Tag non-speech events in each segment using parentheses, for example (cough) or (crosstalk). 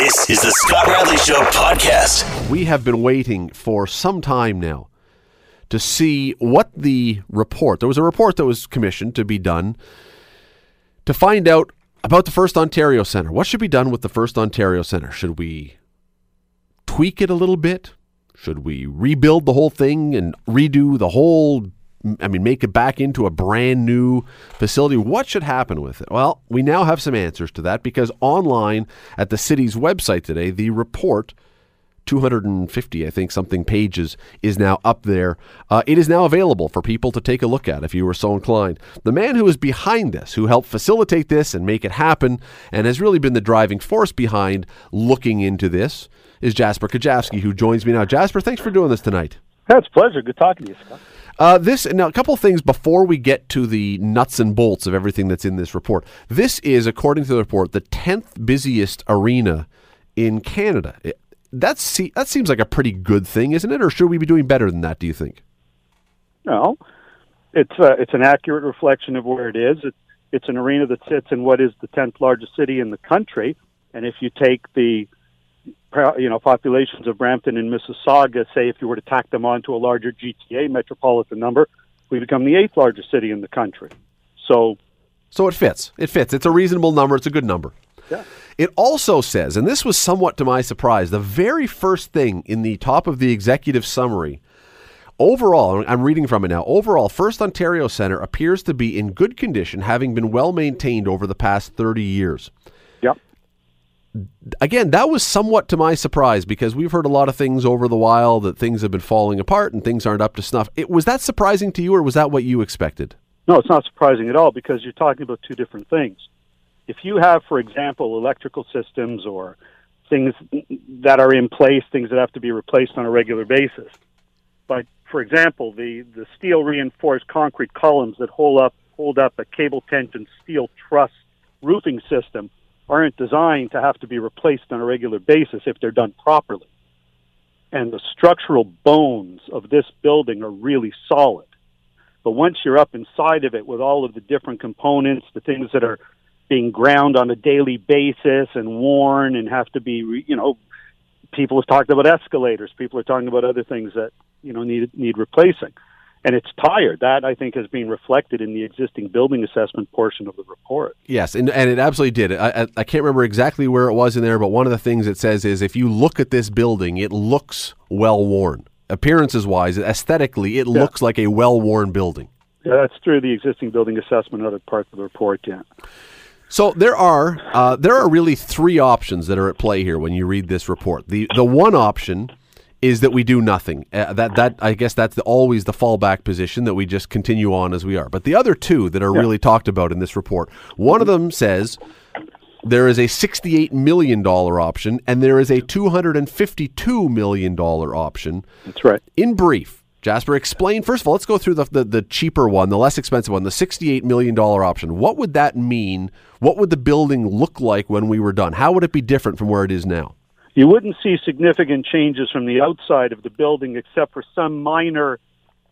This is the Scott Radley Show podcast. We have been waiting for some time now to see what the report, there was a report that was commissioned to be done to find out about the First Ontario Centre. What should be done with the First Ontario Centre? Should we tweak it a little bit? Should we rebuild the whole thing and redo the whole I mean, make it back into a brand new facility. What should happen with it? Well, we now have some answers to that because online at the city's website today, the report, 250, I think, something pages, is now up there. Uh, it is now available for people to take a look at if you were so inclined. The man who is behind this, who helped facilitate this and make it happen, and has really been the driving force behind looking into this, is Jasper Kujovsky, who joins me now. Jasper, thanks for doing this tonight. That's a pleasure. Good talking to you, Scott. Uh, this now a couple of things before we get to the nuts and bolts of everything that's in this report. This is, according to the report, the tenth busiest arena in Canada. It, that's that seems like a pretty good thing, isn't it? Or should we be doing better than that? Do you think? No, it's uh, it's an accurate reflection of where it is. It, it's an arena that sits in what is the tenth largest city in the country, and if you take the you know, populations of Brampton and Mississauga, say if you were to tack them onto a larger GTA metropolitan number, we become the eighth largest city in the country. So, so it fits. It fits. It's a reasonable number. It's a good number. Yeah. It also says, and this was somewhat to my surprise, the very first thing in the top of the executive summary. Overall, I'm reading from it now. Overall, First Ontario Centre appears to be in good condition, having been well maintained over the past 30 years again, that was somewhat to my surprise because we've heard a lot of things over the while that things have been falling apart and things aren't up to snuff. It, was that surprising to you, or was that what you expected? No, it's not surprising at all because you're talking about two different things. If you have, for example, electrical systems or things that are in place, things that have to be replaced on a regular basis, but for example, the, the steel reinforced concrete columns that hold up hold up a cable tension steel truss roofing system aren't designed to have to be replaced on a regular basis if they're done properly. And the structural bones of this building are really solid. But once you're up inside of it with all of the different components, the things that are being ground on a daily basis and worn and have to be, you know, people have talked about escalators. People are talking about other things that, you know, need, need replacing and it's tired. That I think has been reflected in the existing building assessment portion of the report. Yes, and, and it absolutely did. I, I, can't remember exactly where it was in there, but one of the things it says is if you look at this building, it looks well worn. Appearances wise, aesthetically, it yeah. looks like a well worn building. Yeah, that's through the existing building assessment and other parts of the report. Yeah. So there are uh, there are really three options that are at play here when you read this report. The the one option is that we do nothing. Uh, that that I guess that's the, always the fallback position that we just continue on as we are. But the other two that are yeah. really talked about in this report, one of them says there is a $68 million option and there is a $252 million option. That's right. In brief, Jasper, explain first of all, let's go through the, the, the cheaper one, the less expensive one, the $68 million option. What would that mean? What would the building look like when we were done? How would it be different from where it is now? You wouldn't see significant changes from the outside of the building except for some minor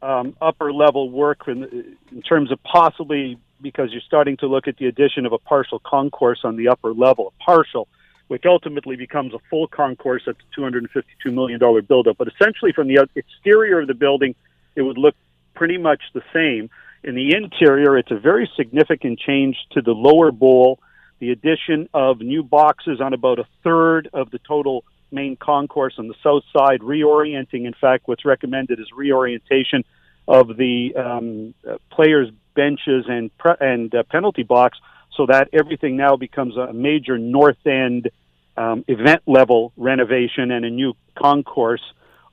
um, upper level work in, in terms of possibly because you're starting to look at the addition of a partial concourse on the upper level, a partial, which ultimately becomes a full concourse at the $252 million buildup. But essentially, from the exterior of the building, it would look pretty much the same. In the interior, it's a very significant change to the lower bowl the addition of new boxes on about a third of the total main concourse on the south side, reorienting. In fact, what's recommended is reorientation of the um, uh, players' benches and pre- and uh, penalty box, so that everything now becomes a major north end um, event level renovation and a new concourse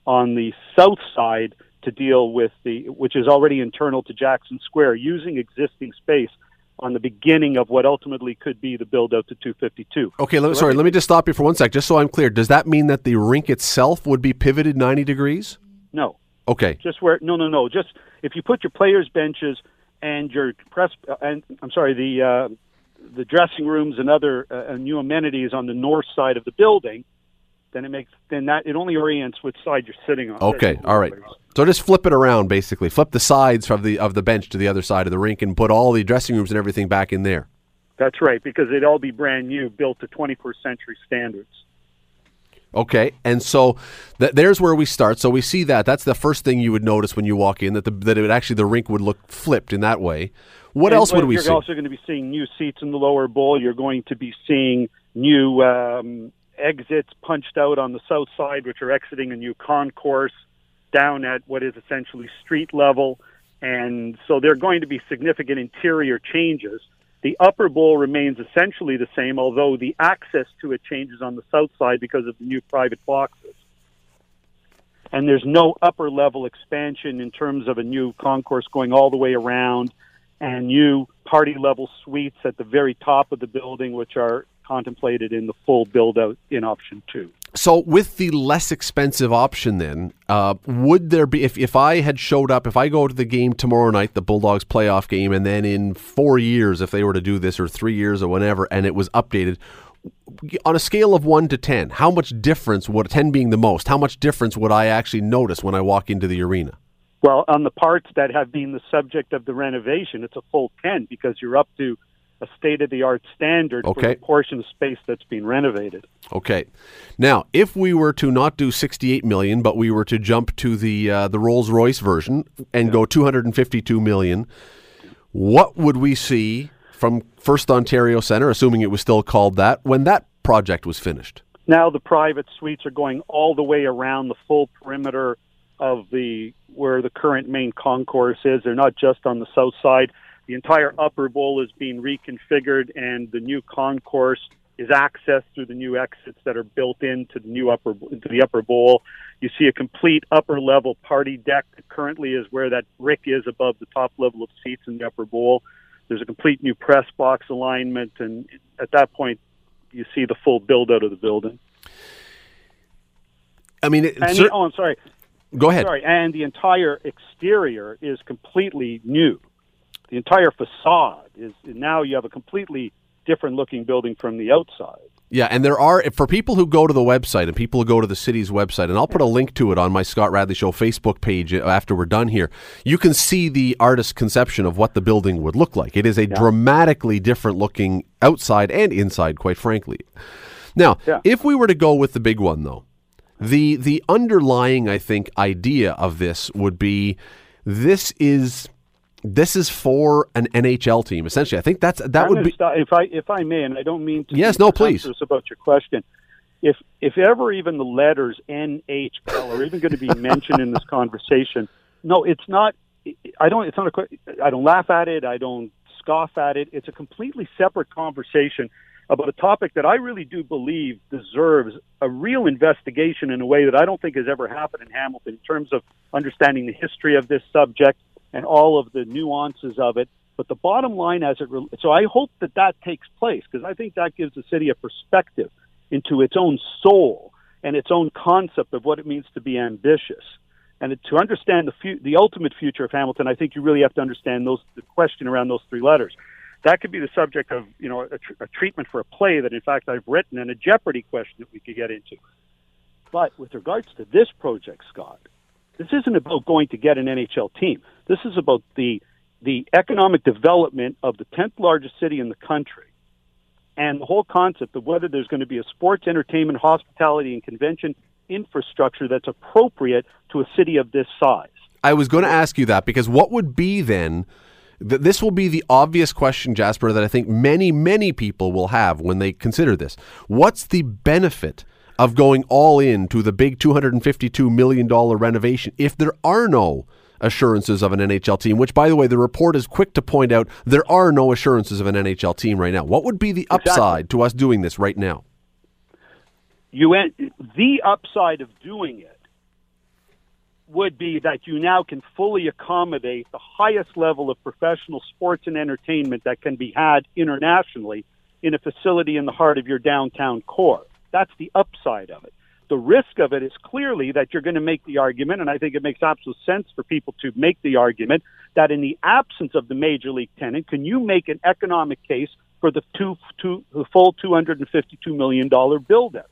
on the south side to deal with the which is already internal to Jackson Square, using existing space on the beginning of what ultimately could be the build out to 252. Okay, let, sorry, let me just stop you for one sec, just so I'm clear. Does that mean that the rink itself would be pivoted 90 degrees? No. Okay. Just where? No, no, no. Just if you put your players' benches and your press, uh, and I'm sorry, the uh, the dressing rooms and other uh, new amenities on the north side of the building, then it makes then that it only orients which side you're sitting on. Okay, all right. So just flip it around, basically. Flip the sides of the of the bench to the other side of the rink, and put all the dressing rooms and everything back in there. That's right, because it'd all be brand new, built to 21st century standards. Okay, and so th- there's where we start. So we see that. That's the first thing you would notice when you walk in that the that it would actually the rink would look flipped in that way. What And else would we you're see? also going to be seeing new seats in the lower bowl. You're going to be seeing new um, exits punched out on the south side, which are exiting a new concourse down at what is essentially street level. And so there are going to be significant interior changes. The upper bowl remains essentially the same, although the access to it changes on the south side because of the new private boxes. And there's no upper level expansion in terms of a new concourse going all the way around and new party level suites at the very top of the building, which are contemplated in the full build out in option two. So, with the less expensive option, then uh, would there be if if I had showed up, if I go to the game tomorrow night, the Bulldogs playoff game, and then in four years, if they were to do this, or three years, or whenever, and it was updated on a scale of one to ten, how much difference would ten being the most? How much difference would I actually notice when I walk into the arena? Well, on the parts that have been the subject of the renovation, it's a full 10 because you're up to a state of the art standard for Okay. the portion of space that's being renovated. Okay, now if we were to not do sixty-eight million, but we were to jump to the uh, the Rolls Royce version and go hundred and fifty-two million, what would we see from First Ontario Centre, assuming it was still called that, when that project was finished? Now the private suites are going all the way around the full perimeter of the where the current main concourse is. They're not just on the south side. The entire upper bowl is being reconfigured, and the new concourse is accessed through the new exits that are built into the new upper into the upper bowl. You see a complete upper level party deck that currently is where that brick is above the top level of seats in the upper bowl. There's a complete new press box alignment, and at that point, you see the full build out of the building. I mean, it, And the, oh, I'm sorry. go ahead. Sorry, and the entire exterior is completely new. The entire facade is now you have a completely different looking building from the outside. Yeah, and there are for people who go to the website and people who go to the city's website, and I'll put a link to it on my Scott Radley Show Facebook page after we're done here. You can see the artist's conception of what the building would look like. It is a dramatically different looking outside and inside, quite frankly. Now, Yeah. if we were to go with the big one, though, the the underlying, I think, idea of this would be this is this is for an NHL team. Essentially, I think that's that I'm would be stop- if I if I may, and I don't mean to. Yes, no, please. About your question, if if ever even the letters NHL are even going to be (laughs) mentioned in this conversation, no, it's not. I don't. It's not a. I don't laugh at it. I don't scoff at it. It's a completely separate conversation about a topic that I really do believe deserves a real investigation in a way that I don't think has ever happened in Hamilton in terms of understanding the history of this subject and all of the nuances of it. But the bottom line, as it re- so, I hope that that takes place because I think that gives the city a perspective into its own soul and its own concept of what it means to be ambitious. And to understand the fu- the ultimate future of Hamilton, I think you really have to understand those the question around those three letters. That could be the subject of you know a, tr- a treatment for a play that in fact I've written and a Jeopardy question that we could get into. But with regards to this project, Scott, this isn't about going to get an NHL team. This is about the the economic development of the 10th largest city in the country and the whole concept of whether there's going to be a sports, entertainment, hospitality, and convention infrastructure that's appropriate to a city of this size. I was going to ask you that because what would be then? Th- this will be the obvious question, Jasper, that I think many, many people will have when they consider this. What's the benefit of going all in to the big $252 million renovation if there are no assurances of an NHL team? Which, by the way, the report is quick to point out there are no assurances of an NHL team right now. What would be the upside to us doing this right now? You the upside of doing it would be that you now can fully accommodate the highest level of professional sports and entertainment that can be had internationally in a facility in the heart of your downtown core. That's the upside of it. The risk of it is clearly that you're going to make the argument, and I think it makes absolute sense for people to make the argument that in the absence of the major league tenant, can you make an economic case for the two, two the full two hundred and fifty-two million dollar build out?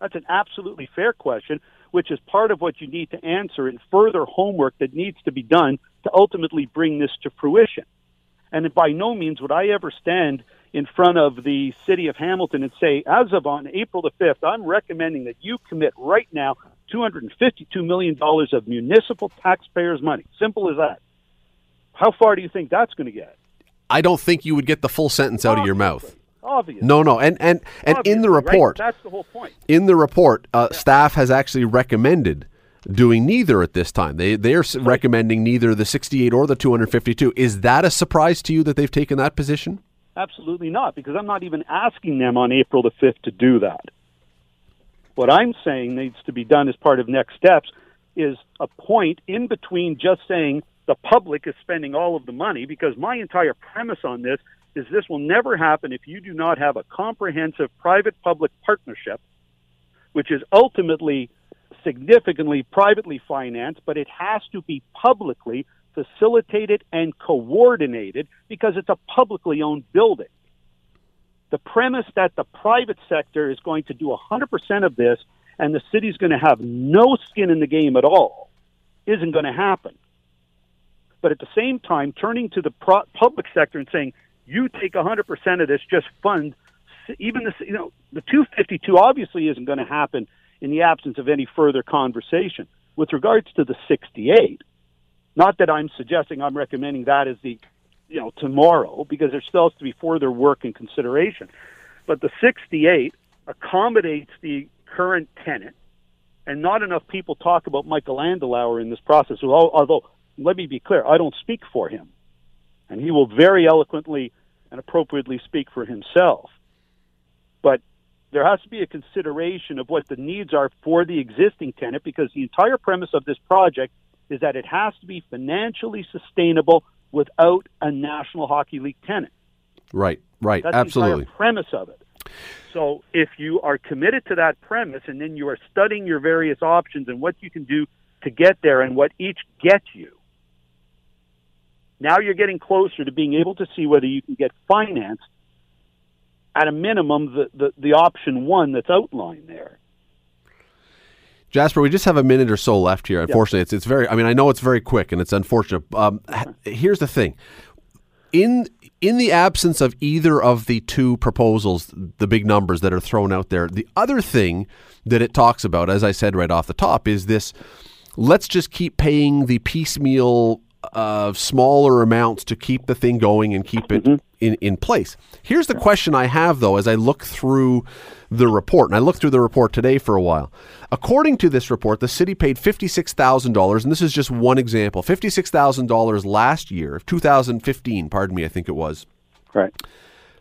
That's an absolutely fair question, which is part of what you need to answer in further homework that needs to be done to ultimately bring this to fruition. And by no means would I ever stand in front of the city of Hamilton and say, as of on April the 5th, I'm recommending that you commit right now $252 million of municipal taxpayers' money. Simple as that. How far do you think that's going to get? I don't think you would get the full sentence out of your mouth. Obviously. No, no, and and and in the Obviously, right? report, That's the whole point. in the report, uh, staff has actually recommended doing neither at this time. They they are recommending neither the 68 or the 252. Is that a surprise to you that they've taken that position? Absolutely not, because I'm not even asking them on April the 5th to do that. What I'm saying needs to be done as part of next steps is a point in between just saying the public is spending all of the money, because my entire premise on this is this will never happen if you do not have a comprehensive private public partnership, which is ultimately significantly privately financed, but it has to be publicly facilitated and coordinated because it's a publicly owned building. The premise that the private sector is going to do 100% of this and the city's going to have no skin in the game at all isn't going to happen. But at the same time, turning to the pro- public sector and saying, you take 100% of this, just fund even the you know the 252 obviously isn't going to happen in the absence of any further conversation. With regards to the 68 not that I'm suggesting I'm recommending that as the you know tomorrow because there still has to be further work and consideration. But the 68 accommodates the current tenant and not enough people talk about Michael Andlauer in this process although let me be clear I don't speak for him. And he will very eloquently and appropriately speak for himself. But there has to be a consideration of what the needs are for the existing tenant because the entire premise of this project is that it has to be financially sustainable without a National Hockey League tenant. Right, right, That's absolutely. the premise of it. So if you are committed to that premise and then you are studying your various options and what you can do to get there and what each gets you, now you're getting closer to being able to see whether you can get financed at a minimum the, the, the option one that's outlined there. Jasper, we just have a minute or so left here. Unfortunately, it's it's very. I mean, I know it's very quick and it's unfortunate. Um, here's the thing: in in the absence of either of the two proposals, the big numbers that are thrown out there, the other thing that it talks about, as I said right off the top, is this: let's just keep paying the piecemeal of smaller amounts to keep the thing going and keep it mm-hmm. in, in place. Here's the question I have, though, as I look through the report, and I looked through the report today for a while. According to this report, the city paid $56,000, and this is just one example $56,000 last year, 2015, pardon me, I think it was, Right.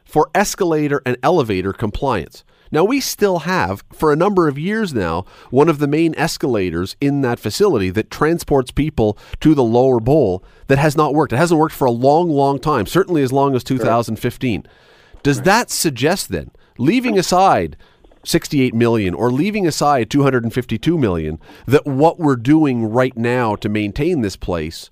for escalator and elevator compliance. Now, we still have, for a number of years now, one of the main escalators in that facility that transports people to the lower bowl that has not worked. It hasn't worked for a long, long time, certainly as long as 2015. Does that suggest then, leaving aside 68 million or leaving aside 252 million, that what we're doing right now to maintain this place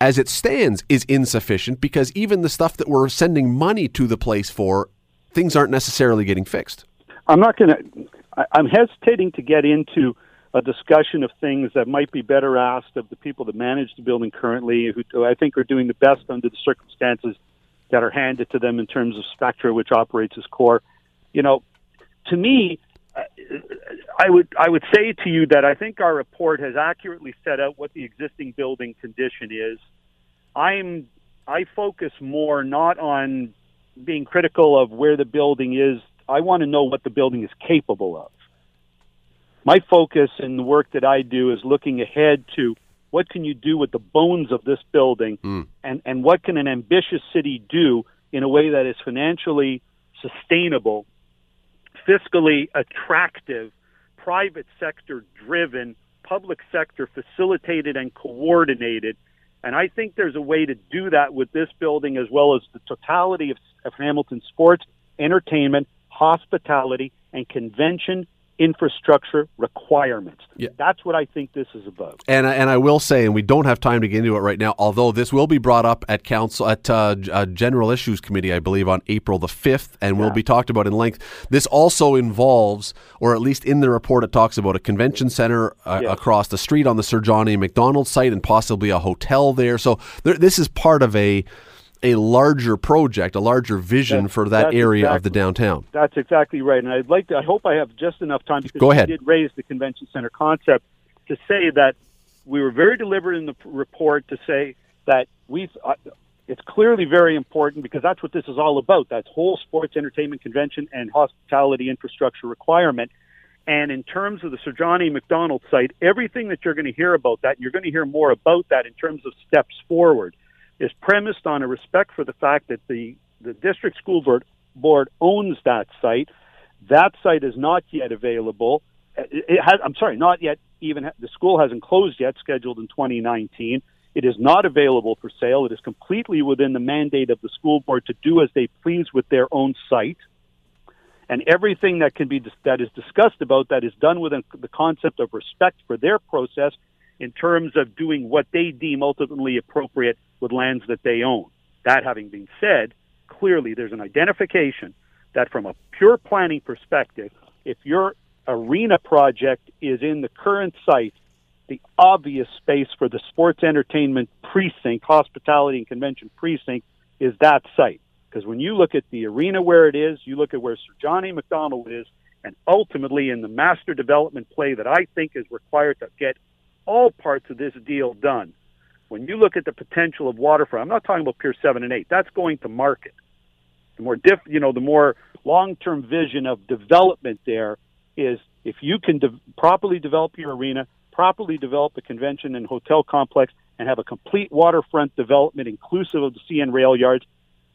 as it stands is insufficient because even the stuff that we're sending money to the place for, things aren't necessarily getting fixed? I'm not going to. I'm hesitating to get into a discussion of things that might be better asked of the people that manage the building currently, who, I think are doing the best under the circumstances that are handed to them in terms of Spectra, which operates as core. You know, to me, uh, I would I would say to you that I think our report has accurately set out what the existing building condition is. I'm I focus more not on being critical of where the building is. I want to know what the building is capable of. My focus in the work that I do is looking ahead to what can you do with the bones of this building hmm. and, and what can an ambitious city do in a way that is financially sustainable, fiscally attractive, private sector driven, public sector facilitated and coordinated. And I think there's a way to do that with this building as well as the totality of, of Hamilton sports, entertainment, hospitality, and convention infrastructure requirements. Yeah. That's what I think this is about. And I- and I will say, and we don't have time to get into it right now. Although this will be brought up at council at uh, uh, General Issues Committee, I believe, on April the fifth, and will be talked about in length. This also involves, or at least in the report, it talks about a convention center uh, across the street on the Sir John A. Macdonald site, and possibly a hotel there. So there, this is part of a a larger project, a larger vision That's- for that area of the downtown. That's exactly right. And I'd like to, I hope I have just enough time because Go we ahead. did raise the convention center concept to say that we were very deliberate in the report to say that we've, uh, it's clearly very important because that's what this is all about. That's whole sports, entertainment, convention, and hospitality infrastructure requirement. And in terms of the Sir John A. Macdonald site, everything that you're going to hear about that, you're going to hear more about that in terms of steps forward, is premised on a respect for the fact that the, the district school board, board owns that site. That site is not yet available. It has, I'm sorry, not yet even, the school hasn't closed yet, scheduled in 2019. It is not available for sale. It is completely within the mandate of the school board to do as they please with their own site and everything that can be that is discussed about that is done within the concept of respect for their process in terms of doing what they deem ultimately appropriate with lands that they own. That having been said, clearly there's an identification that from a pure planning perspective, if your arena project is in the current site, the obvious space for the sports entertainment precinct, hospitality and convention precinct is that site. Because when you look at the arena where it is, you look at where Sir John A. Macdonald is, and ultimately in the master development play that I think is required to get all parts of this deal done. When you look at the potential of waterfront, I'm not talking about Pier 7 and 8. That's going to market. The more diff, you know, the more long-term vision of development there is if you can de- properly develop your arena, properly develop the convention and hotel complex, and have a complete waterfront development inclusive of the CN rail yards,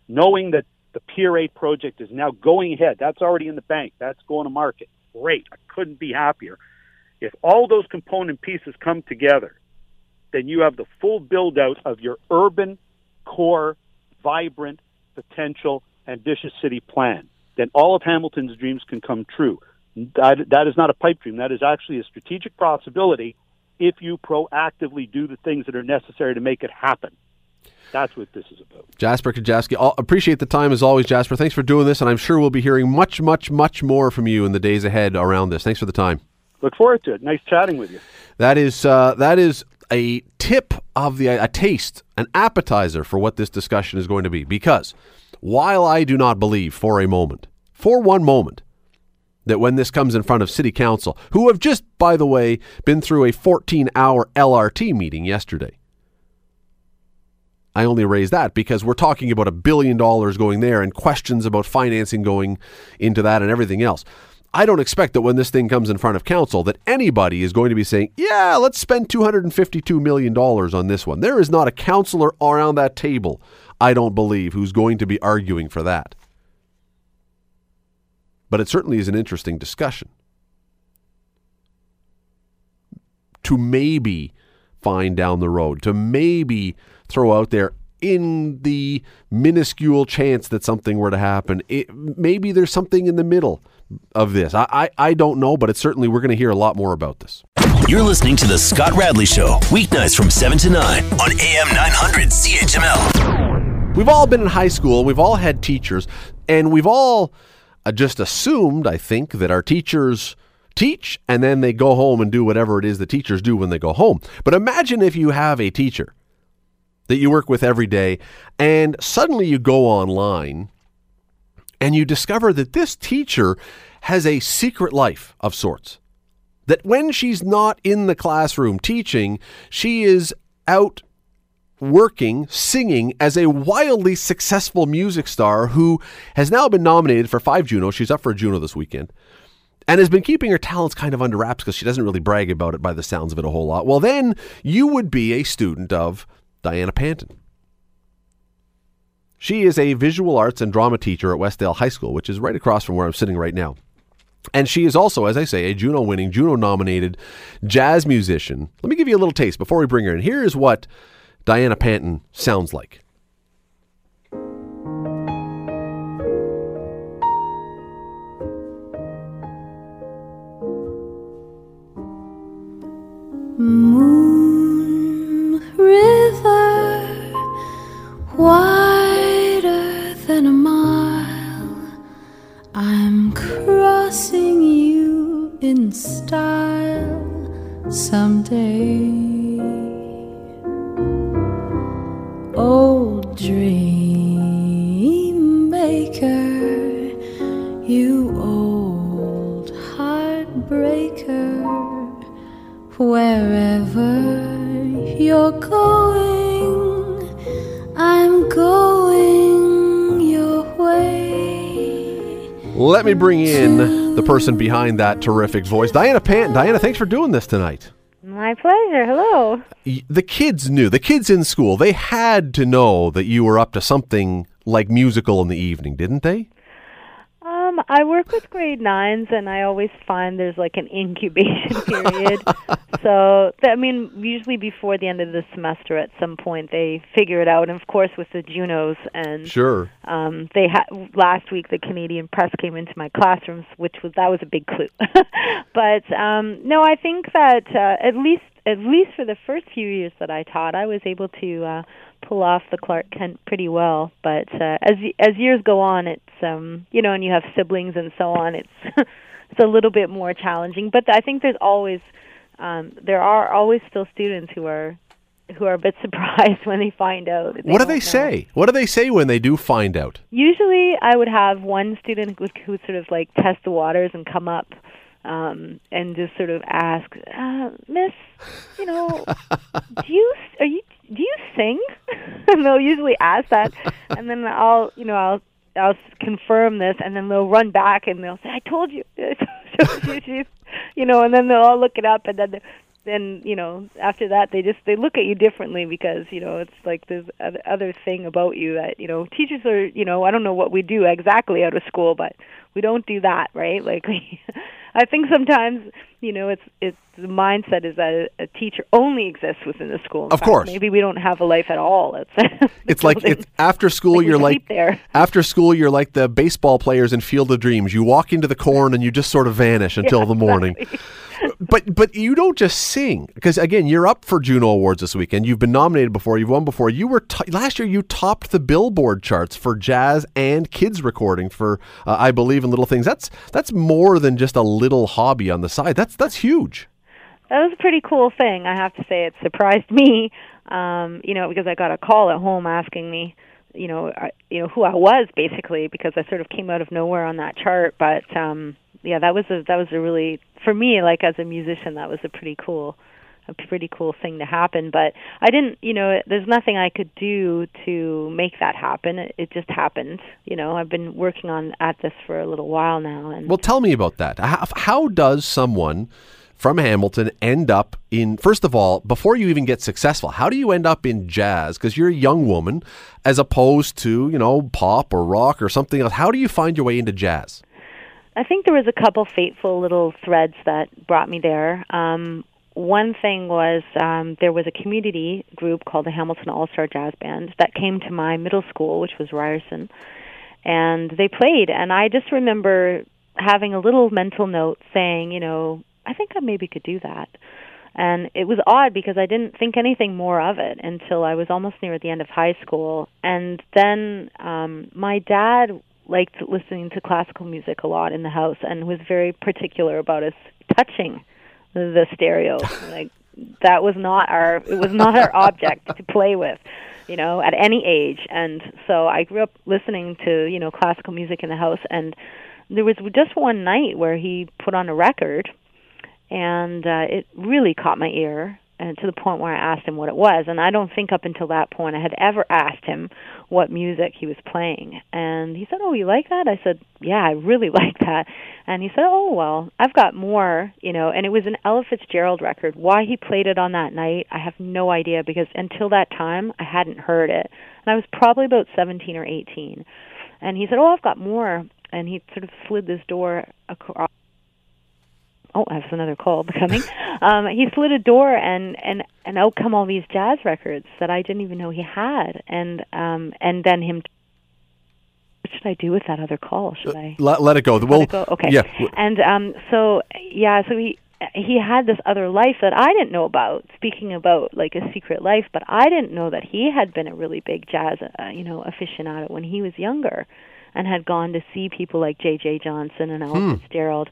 knowing that the Pier 8 project is now going ahead. That's already in the bank. That's going to market. Great. I couldn't be happier. If all those component pieces come together, then you have the full build out of your urban core, vibrant, potential, ambitious city plan. Then all of Hamilton's dreams can come true. That, that is not a pipe dream. That is actually a strategic possibility if you proactively do the things that are necessary to make it happen. That's what this is about. Jasper Kujovsky, appreciate the time as always, Jasper. Thanks for doing this, and I'm sure we'll be hearing much, much, much more from you in the days ahead around this. Thanks for the time. Look forward to it. Nice chatting with you. That is uh, that is a tip of the a taste, an appetizer for what this discussion is going to be. Because while I do not believe for a moment, for one moment, that when this comes in front of City Council, who have just, by the way, been through a 14-hour LRT meeting yesterday. I only raise that because we're talking about a billion dollars going there and questions about financing going into that and everything else. I don't expect that when this thing comes in front of council that anybody is going to be saying, "Yeah, let's spend 252 million dollars on this one." There is not a councillor around that table, I don't believe, who's going to be arguing for that. But it certainly is an interesting discussion. To maybe find down the road, to maybe throw out there in the minuscule chance that something were to happen. It, maybe there's something in the middle of this. I, I, I don't know, but it's certainly we're going to hear a lot more about this. You're listening to The Scott Radley Show, weeknights from 7 to 9 on AM 900 CHML. We've all been in high school, we've all had teachers, and we've all uh, just assumed, I think, that our teachers teach and then they go home and do whatever it is the teachers do when they go home. But imagine if you have a teacher that you work with every day and suddenly you go online and you discover that this teacher has a secret life of sorts. That when she's not in the classroom teaching, she is out working, singing as a wildly successful music star who has now been nominated for five Juno. She's up for a Juno this weekend. And has been keeping her talents kind of under wraps because she doesn't really brag about it by the sounds of it a whole lot. Well, then you would be a student of Diana Panton. She is a visual arts and drama teacher at Westdale High School, which is right across from where I'm sitting right now. And she is also, as I say, a Juno winning, Juno nominated jazz musician. Let me give you a little taste before we bring her in. Here is what Diana Panton sounds like. Moon River, wider crossing you in style someday. Old dream maker, you old heartbreaker, wherever you're going, I'm going. Let me bring in the person behind that terrific voice, Diana Panton. Diana, thanks for doing this tonight. My pleasure. Hello. The kids knew, the kids in school, they had to know that you were up to something like musical in the evening, didn't they? I work with grade nines, and I always find there's like an incubation (laughs) period. so, I mean, usually before the end of the semester, at some point, they figure it out. And of course, with the Junos, and Sure. um, they had last week the Canadian press came into my classrooms, which was that was a big clue. (laughs) but um, no, I think that uh, at least at least for the first few years that I taught, I was able to uh, pull off the Clark Kent pretty well. But uh, as as years go on, it's um, you know, and you have siblings and so on, it's (laughs) it's a little bit more challenging. But I think there's always um, there are always still students who are who are a bit (laughs) surprised when they find out. that What do they know. say? What do they say when they do find out? Usually, I would have one student who, who would sort of like test the waters and come up um, and just sort of ask, uh, "Miss, you know, do you are you do you sing?" (laughs) and they'll usually ask that, and then I'll you know I'll I'll confirm this, and then they'll run back and they'll say, "I told you." (laughs) you know, and then they'll all look it up, and then then you know after that they just they look at you differently because you know it's like other other thing about you that you know teachers are you know I don't know what we do exactly out of school, but we don't do that right. Like we, I think sometimes you know it's it's the mindset is that a, a teacher only exists within the school. In Of fact, course. maybe we don't have a life at all. It's (laughs) It's like it's after school. Like you're like there. after school. You're like the baseball players in Field of Dreams. You walk into the corn and you just sort of vanish until the morning. (laughs) But but you don't just sing because again you're up for Juno Awards this weekend. You've been nominated before. You've won before. You were to- last year. You topped the Billboard charts for jazz and kids recording for uh, I believe in little things. That's that's more than just a little hobby on the side. That's that's huge. that was a pretty cool thing. I have to say, it surprised me. Um, you know, because I got a call at home asking me, you know, uh, you know who I was basically because I sort of came out of nowhere on that chart. But um, yeah, that was a that was a really for me like as a musician that was a pretty cool a pretty cool thing to happen. But I didn't, you know, there's nothing I could do to make that happen. It, it just happened. You know, I've been working on at this for a little while now, and Well, tell me about that. How, how does someone from Hamilton end up in, first of all, before you even get successful, how do you end up in jazz? Because you're a young woman as opposed to, you know, pop or rock or something else. How do you find your way into jazz? I think there was a couple fateful little threads that brought me there. Um, one thing was um, there was a community group called the Hamilton All Star Jazz Band that came to my middle school, which was Ryerson, and they played. And I just remember having a little mental note saying, you know, I think I maybe could do that. And it was odd because I didn't think anything more of it until I was almost near the end of high school. And then um, my dad liked listening to classical music a lot in the house and was very particular about us touching the, stereo. like that was not our it was not our object to play with, you know, at any age. And so I grew up listening to, you know, classical music in the house and there was just one night where he put on a record and uh, it really caught my ear and to the point where I asked him what it was and I don't think up until that point I had ever asked him what music he was playing. And he said oh you like that? I said yeah I really (laughs) like that. And he said oh well I've got more you know. And it was an Ella Fitzgerald record. Why he played it on that night I have no idea because until that time I hadn't heard it. And I was probably about 17 or 18 and he said oh I've got more. And he sort of slid this door across oh, I have another call (laughs) coming. um, he slid a door, and and and out come all these jazz records that I didn't even know he had, and um, and then him. What should I do with that other call? Should I Let, let it go. let Well, it go? Okay. Yeah. And um, so yeah, so he he had this other life that I didn't know about. Speaking about like a secret life, but I didn't know that he had been a really big jazz, uh, you know, aficionado when he was younger, and had gone to see people like J. J. Johnson and Ella Fitzgerald,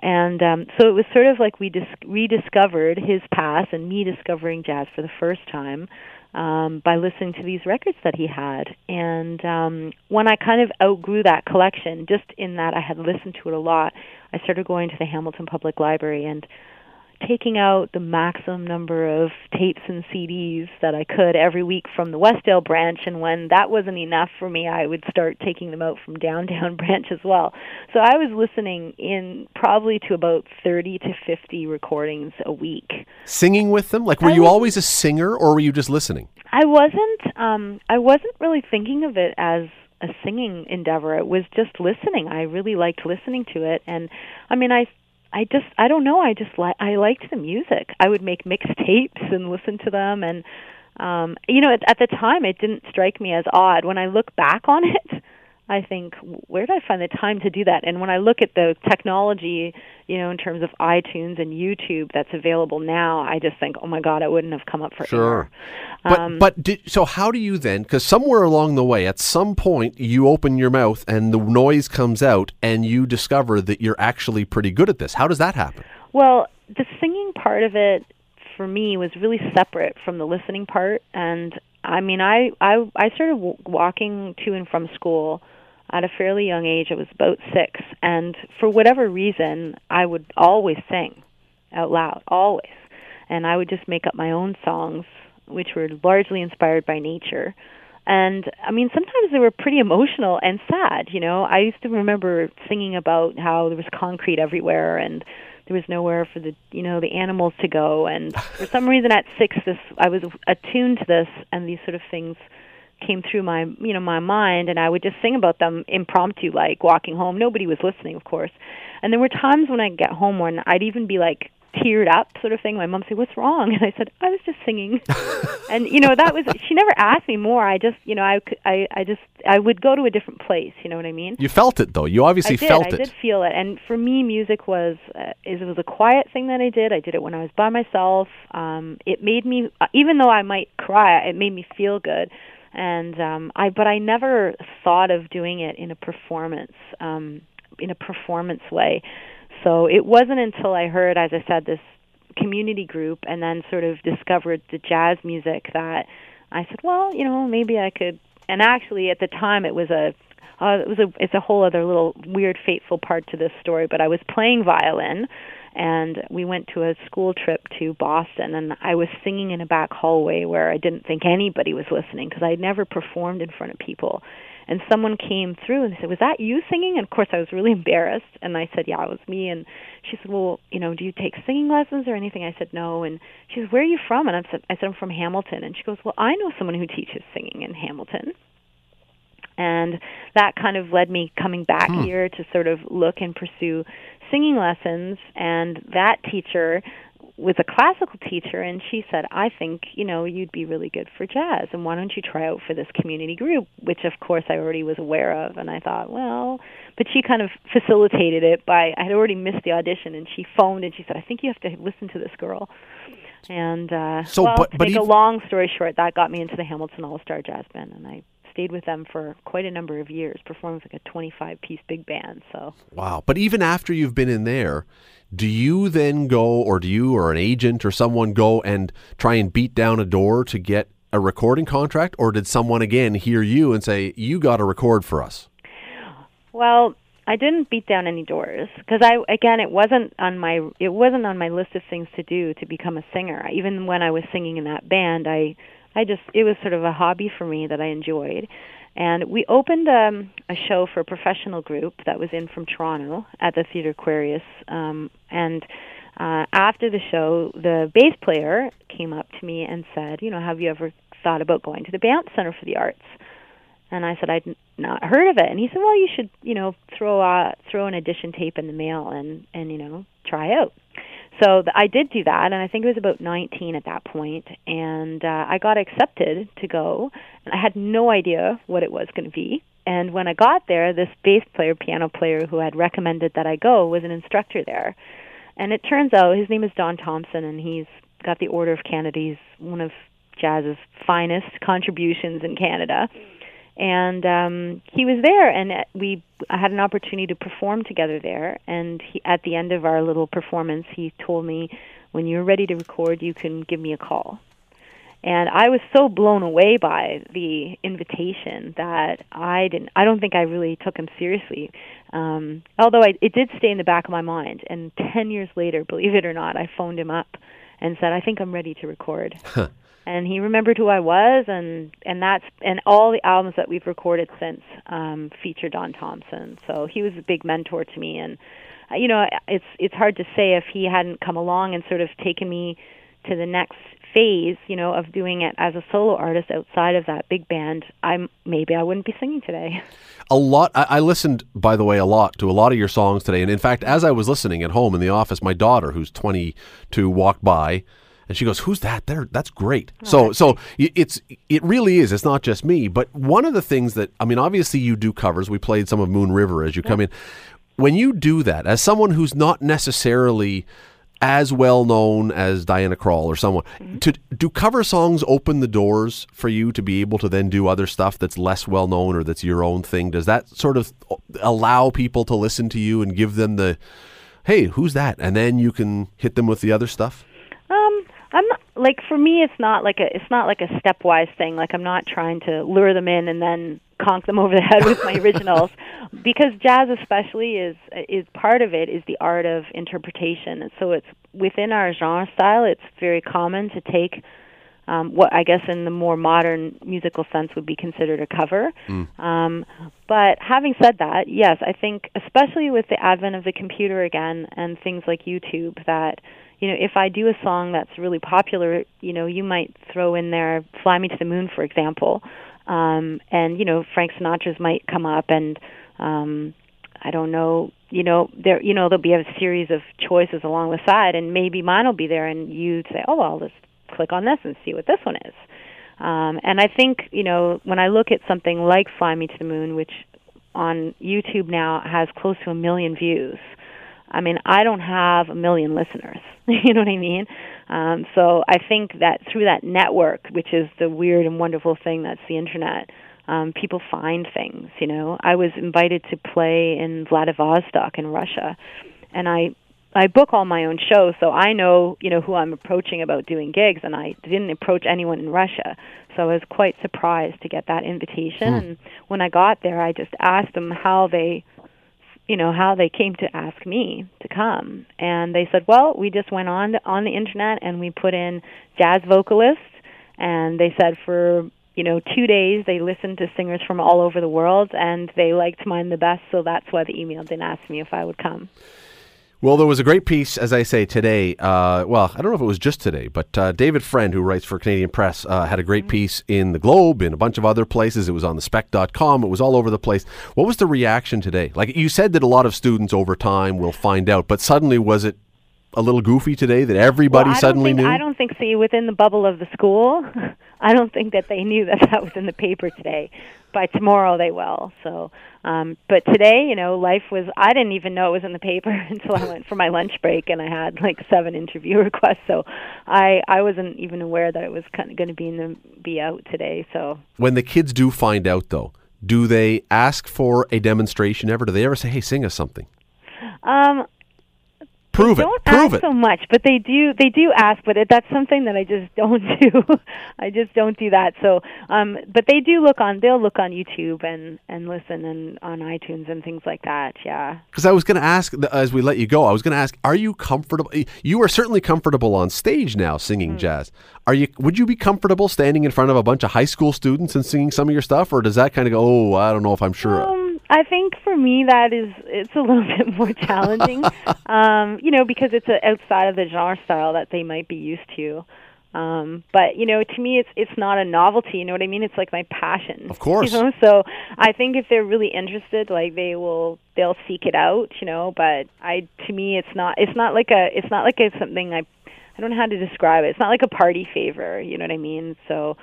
and um, so it was sort of like we dis- rediscovered his past and me discovering jazz for the first time. um, by listening to these records that he had. And um, when I kind of outgrew that collection, just in that I had listened to it a lot, I started going to the Hamilton Public Library and taking out the maximum number of tapes and CDs that I could every week from the Westdale branch and when that wasn't enough for me I would start taking them out from downtown (laughs) branch as well. So I was listening in probably to about 30 to 50 recordings a week. Singing with them? Like were I you was- always a singer or were you just listening? I wasn't um I wasn't really thinking of it as a singing endeavor. It was just listening. I really liked listening to it and I mean I I just I don't know, I just li- I liked the music. I would make mixtapes and listen to them and um you know at, at the time it didn't strike me as odd. When I look back on it, I think where did I find the time to do that? And when I look at the technology, you know, in terms of iTunes and YouTube that's available now, I just think, "Oh my god, I wouldn't have come up for Sure. But Um, but did, so how do you then? Because somewhere along the way, at some point, you open your mouth and the noise comes out, and you discover that you're actually pretty good at this. How does that happen? Well, the singing part of it for me was really separate from the listening part, and I mean, I I I started w- walking to and from school at a fairly young age. I was about six, and for whatever reason, I would always sing out loud, always, and I would just make up my own songs, which were largely inspired by nature. And I mean, sometimes they were pretty emotional and sad. You know, I used to remember singing about how there was concrete everywhere and there was nowhere for the you know the animals to go. And for some reason, at six, this I was attuned to this, and these sort of things came through my you know my mind, and I would just sing about them impromptu, like walking home. Nobody was listening, of course. And there were times when I'd get home when I'd even be like teared up sort of thing my mom say what's wrong (laughs) and i said i was just singing (laughs) and you know that was she never asked me more i just you know i could- i i just i would go to a different place you know what i mean You felt it though. You obviously did. felt I it. I did feel it, and for me, music was uh, is it was a quiet thing that I did. I did it when I was by myself. Um, it made me, even though I might cry, it made me feel good. And um, I, but I never thought of doing it in a performance, um, in a performance way. So it wasn't until I heard, as I said, this community group, and then sort of discovered the jazz music that I said, well, you know, maybe I could. And actually, at the time, it was a uh, it was a it's a whole other little weird fateful part to this story but i was playing violin and we went to a school trip to boston and i was singing in a back hallway where i didn't think anybody was listening because i had never performed in front of people. And someone came through and said was that you singing? And of course i was really (laughs) embarrassed and i said yeah it was me. And she said well you know do you take singing lessons or anything? I said no. And she said where are you from? And i said i said i'm from hamilton. And she goes well i know someone who teaches singing in hamilton. And that kind of led me coming back hmm. here to sort of look and pursue singing lessons and that teacher was a classical teacher and she said i think you know you'd be really good for jazz and why don't you try out for this community group? Which of course i already was aware of and i thought well but she kind of facilitated it by i had already missed the audition and she phoned and she said i think you have to listen to this girl. And uh So, well, but- to but make a long story short that got me into the hamilton all star jazz band and i stayed with them for quite a number of years performed with like a 25 piece big band so Wow. But even after you've been in there, do you then go, or do you or an agent or someone go and try and beat down a door to get a recording contract? Or did someone again hear you and say, you got to record for us? Well, I didn't beat down any doors because I again it wasn't on my it wasn't on my list of things to do to become a singer. Even when I was singing in that band, I I just it was sort of a hobby for me that I enjoyed. And we opened um, a show for a professional group that was in from Toronto at the Theatre Aquarius. Um, and uh, after the show, the bass player came up to me and said, "You know, have you ever thought about going to the Banff Center for the Arts?" And I said I'd not heard of it. And he said, "Well, you should, you know, throw a throw an audition tape in the mail and and you know try out." So th- I did do that, and I think it was about 19 at that point, and uh, I got accepted to go. And I had no idea what it was going to be. And when I got there, this bass player, piano player who had recommended that I go was an instructor there. And it turns out his name is Don Thompson, and he's got the Order of Canada. He's one of jazz's finest contributions in Canada and um he was there and we had an opportunity to perform together there and he at the end of our little performance he told me when you're ready to record you can give me a call and I was so blown away by the invitation that I didn't. I don't think I really took him seriously. Um, although I, it did stay in the back of my mind. And ten years later, believe it or not, I phoned him up and said, "I think I'm ready to record." (laughs) and he remembered who I was, and and that's and all the albums that we've recorded since um, feature Don Thompson. So he was a big mentor to me, and you know, it's it's hard to say if he hadn't come along and sort of taken me to the next phase, you know, of doing it as a solo artist outside of that big band, I'm maybe I wouldn't be singing today. A lot. I, I listened, by the way, a lot to a lot of your songs today, and in fact, as I was listening at home in the office, my daughter, who's 22, walked by. And she goes, "Who's that? There, that's great." Oh, so, so y- it's it really is. It's not just me, but one of the things that I mean, obviously, you do covers. We played some of Moon River as you come in. When you do that, as someone who's not necessarily as well known as Diana Krall or someone, to do cover songs open the doors for you to be able to then do other stuff that's less well known or that's your own thing? Does that sort of allow people to listen to you and give them the, hey, who's that? And then you can hit them with the other stuff. Um, I'm not like for me, it's not like a it's not like a stepwise thing. Like I'm not trying to lure them in and then conk them over the head with my originals, (laughs) because jazz especially is is part of it is the art of interpretation. And so it's within our genre style. It's very common to take um, what I guess in the more modern musical sense would be considered a cover. Um, but having said that, yes, I think especially with the advent of the computer again and things like YouTube, that you know if I do a song that's really popular, you know you might throw in there "Fly Me to the Moon," for example, um, and you know Frank Sinatra's might come up and. Um, I don't know, you know, there you know, there'll be a series of choices along the side and maybe mine will be there and you'd say, "Oh, well, let's click on this and see what this one is." Um and I think, you know, when I look at something like Fly Me to the Moon, which on YouTube now has close to a million views. I mean, I don't have a million listeners. (laughs) you know what I mean? Um, so I think that through that network, which is the weird and wonderful thing that's the internet, um, people find things. You know, I was invited to play in Vladivostok in Russia, and I I book all my own shows, so I know you know who I'm approaching about doing gigs, and I didn't approach anyone in Russia. So I was quite surprised to get that invitation. And when I got there, I just asked them how they you know how they came to ask me to come. And they said well we just went on on the internet and we put in jazz vocalists and they said for you know 2 days they listened to singers from all over the world and they liked mine the best. So that's why they emailed and asked me if I would come Well, there was a great piece, as I say, today. Uh, well, I don't know if it was just today, but uh, David Friend, who writes for Canadian Press, uh, had a great piece in the Globe, in a bunch of other places. It was on the spec.com. It was all over the place. What was the reaction today? Like you said that a lot of students over time will find out, but suddenly was it a little goofy today that everybody well, suddenly think, knew? I don't think see within the bubble of the school (laughs) I don't think that they knew that that was in the paper today by tomorrow they will so um but today you know life was I didn't even know it was in the paper (laughs) until I went for my lunch break and I had like seven interview (laughs) requests so I I wasn't even aware that it was kind of going to be in the be out today so when the kids do find out, though, do they ask for a demonstration ever? Do they ever say, hey, sing us something? um Prove it. don't Prove ask it. so much, but they do. They do ask, but it, that's something that I just (laughs) don't do. I just don't do that. So, um, but they do look on. They'll look on YouTube and and listen and on iTunes and things like that. Yeah. Because I was going to ask, as we let you go, I was going to ask, are you comfortable? You are certainly comfortable on stage now singing jazz. Are you? Would you be comfortable standing in front of a bunch of high school students and singing some of your stuff, or does that kind of go? Oh, I don't know if I'm sure. Um, I think for me that is it's a little (laughs) bit more challenging, (laughs) um, you know, because it's a, outside of the genre style that they might be used to. Um, but you know, to me, it's it's not a novelty. You know what I mean? It's like my passion. Of course. You know, so I think if they're really interested, like they will, they'll seek it out. You know, but I, to me, it's not. It's not like a. It's not like a something I. I don't know how to describe it. It's not like a party favor. You know what I mean? So.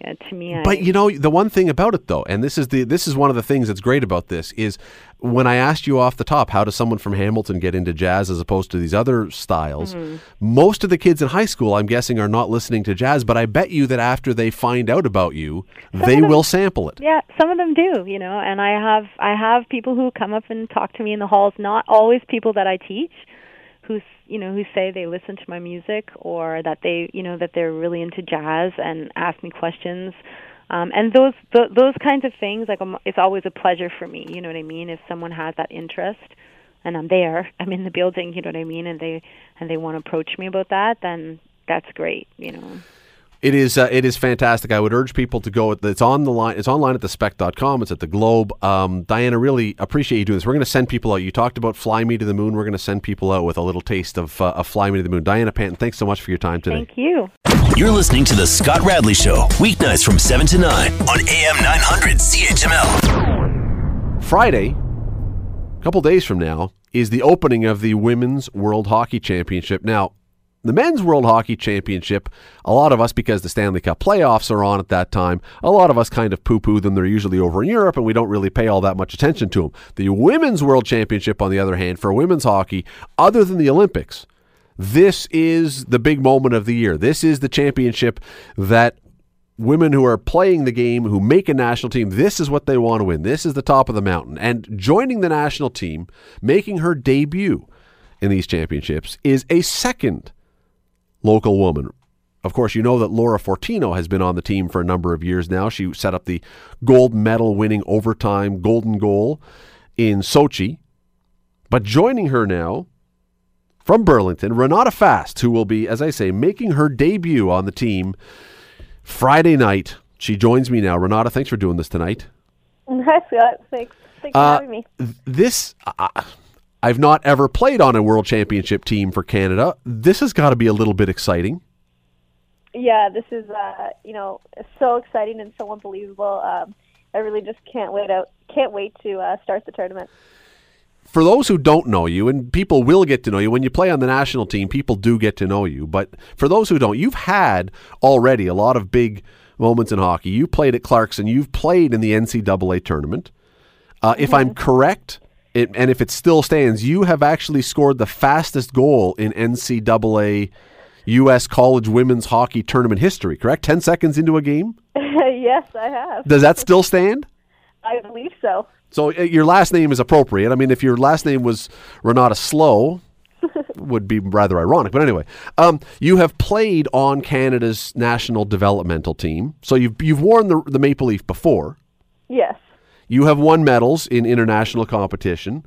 Yeah, to me, I, But you know the one thing about it though, and this is the this is one of the things that's great about this is when I asked you off the top, how does someone from Hamilton get into jazz as opposed to these other styles? Mm-hmm. Most of the kids in high school, I'm guessing, are not listening to jazz. But I bet you that after they find out about you, they them- will sample it. Yeah, some of them do, you know, and I have I have people who come up and talk to me in the halls, not always people that I teach, who you know who say they listen to my music or that they you know that they're really into jazz and ask me questions. Um, and those th- those kinds of things, like um, it's always a pleasure for me. You know what I mean? If someone has that interest, and I'm there, (laughs) I'm in the building. You know what I mean? And they and they want to approach me about that, then that's great. You know. It is uh, it is fantastic. I would urge people to go. It's on the line. It's online at thespec.com. It's at the Globe. Um, Diana, really appreciate you doing this. We're going to send people out. You talked about Fly Me to the Moon. We're going to send people out with a little taste of, uh, of Fly Me to the Moon. Diana Panton, thanks so much for your time today. Thank you. You're listening to The Scott Radley Show, weeknights from 7 to 9 on AM 900 CHML. Friday, a couple days from now, is the opening of the Women's World Hockey Championship. Now, the Men's World Hockey Championship, a lot of us, because the Stanley Cup playoffs are on at that time, a lot of us kind of poo poo them. They're usually over in Europe and we don't really pay all that much attention to them. The Women's World Championship, on the other hand, for women's hockey, other than the Olympics, this is the big moment of the year. This is the championship that women who are playing the game, who make a national team, this is what they want to win. This is the top of the mountain. And joining the national team, making her debut in these championships, is a second local woman. Of course, you know that Laura Fortino has been on the team for a number of years now. She set up the gold medal winning overtime golden goal in Sochi. But joining her now from Burlington, Renata Fast, who will be, as I say, making her debut on the team Friday night. She joins me now. Renata, thanks for doing this tonight. (laughs) Hi, Scott. Thanks. Thanks for Uh, having me. This, uh, I've not ever played on a world championship team for Canada. This has got to be a little bit exciting. Yeah, this is uh, you know so exciting and so unbelievable. Um, I really just can't wait out. Can't wait to uh, start the tournament. For those who don't know you, and people will get to know you when you play on the national team, people do get to know you. But for those who don't, you've had already a lot of big moments in hockey. You played at Clarkson. You've played in the NCAA tournament. Uh, if I'm correct, it, and if it still stands, you have actually scored the fastest goal in NCAA U.S. college women's hockey tournament history. Correct? Ten seconds into a game. (laughs) yes, I have. Does that still stand? I believe so. So uh, your last name is appropriate. I mean, if your last name was Renata Slow, (laughs) would be rather ironic. But anyway, um, you have played on Canada's national developmental team, so you've you've worn the the maple leaf before. Yes. You have won medals in international competition.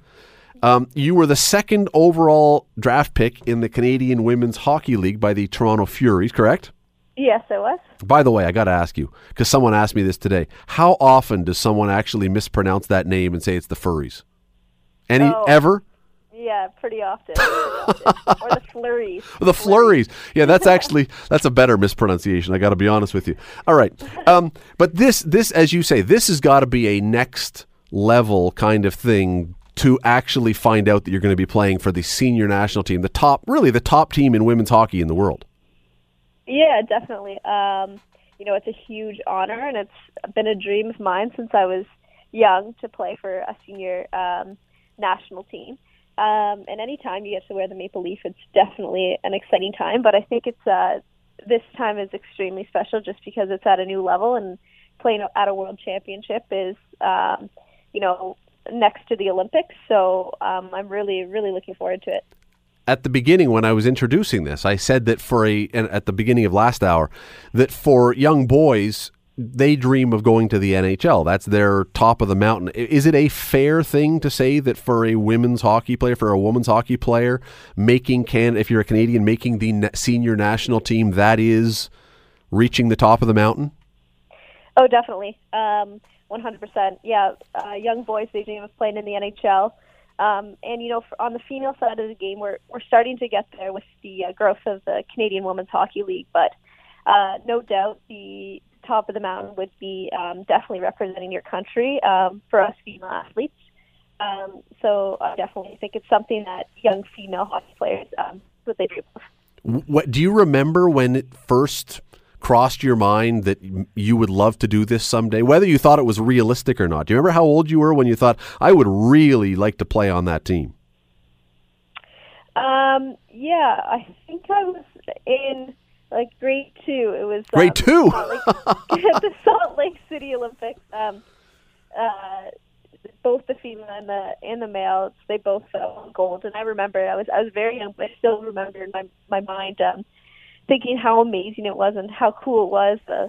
Um, you were the second overall draft pick in the Canadian Women's Hockey League by the Toronto Furies, correct? Yes, I was. By the way, I got to ask you because someone asked me this today. How often does someone actually mispronounce that name and say it's the Furries? Any Oh. ever? Yeah, pretty often. Pretty often. or the flurries. (laughs) The flurries. Yeah, that's actually that's a better mispronunciation. I got to be honest with you. All right, um, but this this as you say, this has got to be a next level kind of thing to actually find out that you're going to be playing for the senior national team, the top, really the top team in women's hockey in the world. Yeah, definitely. Um, you know, it's a huge honor, and it's been a dream of mine since I was young to play for a senior um, national team. Um, and anytime you get to wear the maple leaf, it's definitely an exciting time. But I think it's uh, this time is extremely special just because it's at a new level, and playing at a world championship is, um, you know, next to the Olympics. So um, I'm really, really looking forward to it. at the beginning when I was introducing this, I said that for a and at the beginning of last hour that for young boys they dream of going to the NHL. That's their top of the mountain. Is it a fair thing to say that for a women's hockey player, for a women's hockey player, making can if you're a Canadian making the senior national team, that is reaching the top of the mountain? Oh, definitely. Um, 100%. Yeah, uh, young boys, they dream of playing in the NHL. Um, and, you know, for, on the female side of the game, we're, we're starting to get there with the uh, growth of the Canadian Women's Hockey League. But uh, no doubt the top of the mountain would be um, definitely representing your country um, for us female athletes. Um, so I definitely think it's something that young female hockey players um, what they dream of. What do you remember when it first crossed your mind that you would love to do this someday? Whether you thought it was realistic or not. Do you remember how old you were when you thought I would really like to play on that team? Um, yeah, I think I was in like grade two. It was Grade um, two? Salt Lake, (laughs) at the Salt Lake City Olympics. Um, uh, both the female and the and the male. They both won gold, and I remember I was I was very young, but I still remember in my my mind um, thinking how amazing it was and how cool it was uh,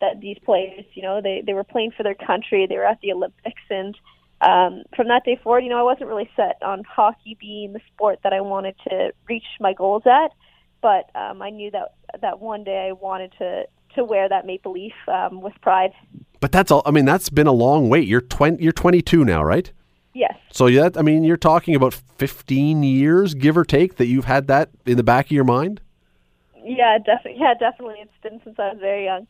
that these players, you know, they they were playing for their country. They were at the Olympics, and um, from that day forward, you know, I wasn't really set on hockey being the sport that I wanted to reach my goals at, but um, I knew that that one day I wanted to to wear that maple leaf um, with pride. But that's all. I mean, that's been a long wait. You're twenty. You're 22 now, right? Yes. So yeah, I mean, you're talking about 15 years, give or take, that you've had that in the back of your mind. Yeah, definitely. Yeah, definitely. It's been since I was very young.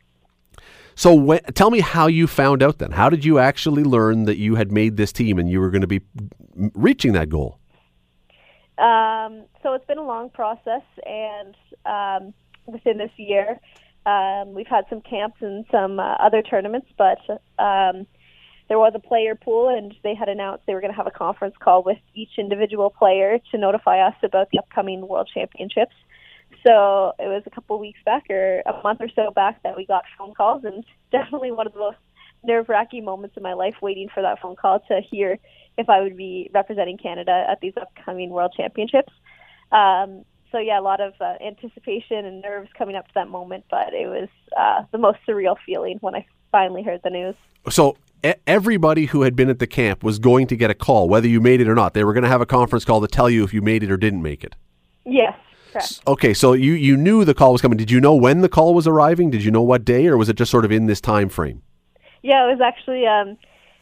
So when, tell me how you found out then. How did you actually learn that you had made this team and you were going to be reaching that goal? Um, so it's been a long process, and um, within this year, um, we've had some camps and some uh, other tournaments, but um, there was a player pool, and they had announced they were going to have a conference call with each individual player to notify us about the upcoming World Championships. So it was a couple weeks back, or a month or so back, that we got phone calls, and definitely one of the most nerve-wracking moments in my life, waiting for that phone call to hear if I would be representing Canada at these upcoming World Championships. Um, so yeah, a lot of uh, anticipation and nerves coming up to that moment, but it was uh, the most surreal feeling when I finally heard the news. So everybody who had been at the camp was going to get a call, whether you made it or not. They were going to have a conference call to tell you if you made it or didn't make it. Yes, correct. Okay, so you you knew the call was coming. Did you know when the call was arriving? Did you know what day, or was it just sort of in this time frame? Yeah, it was actually um,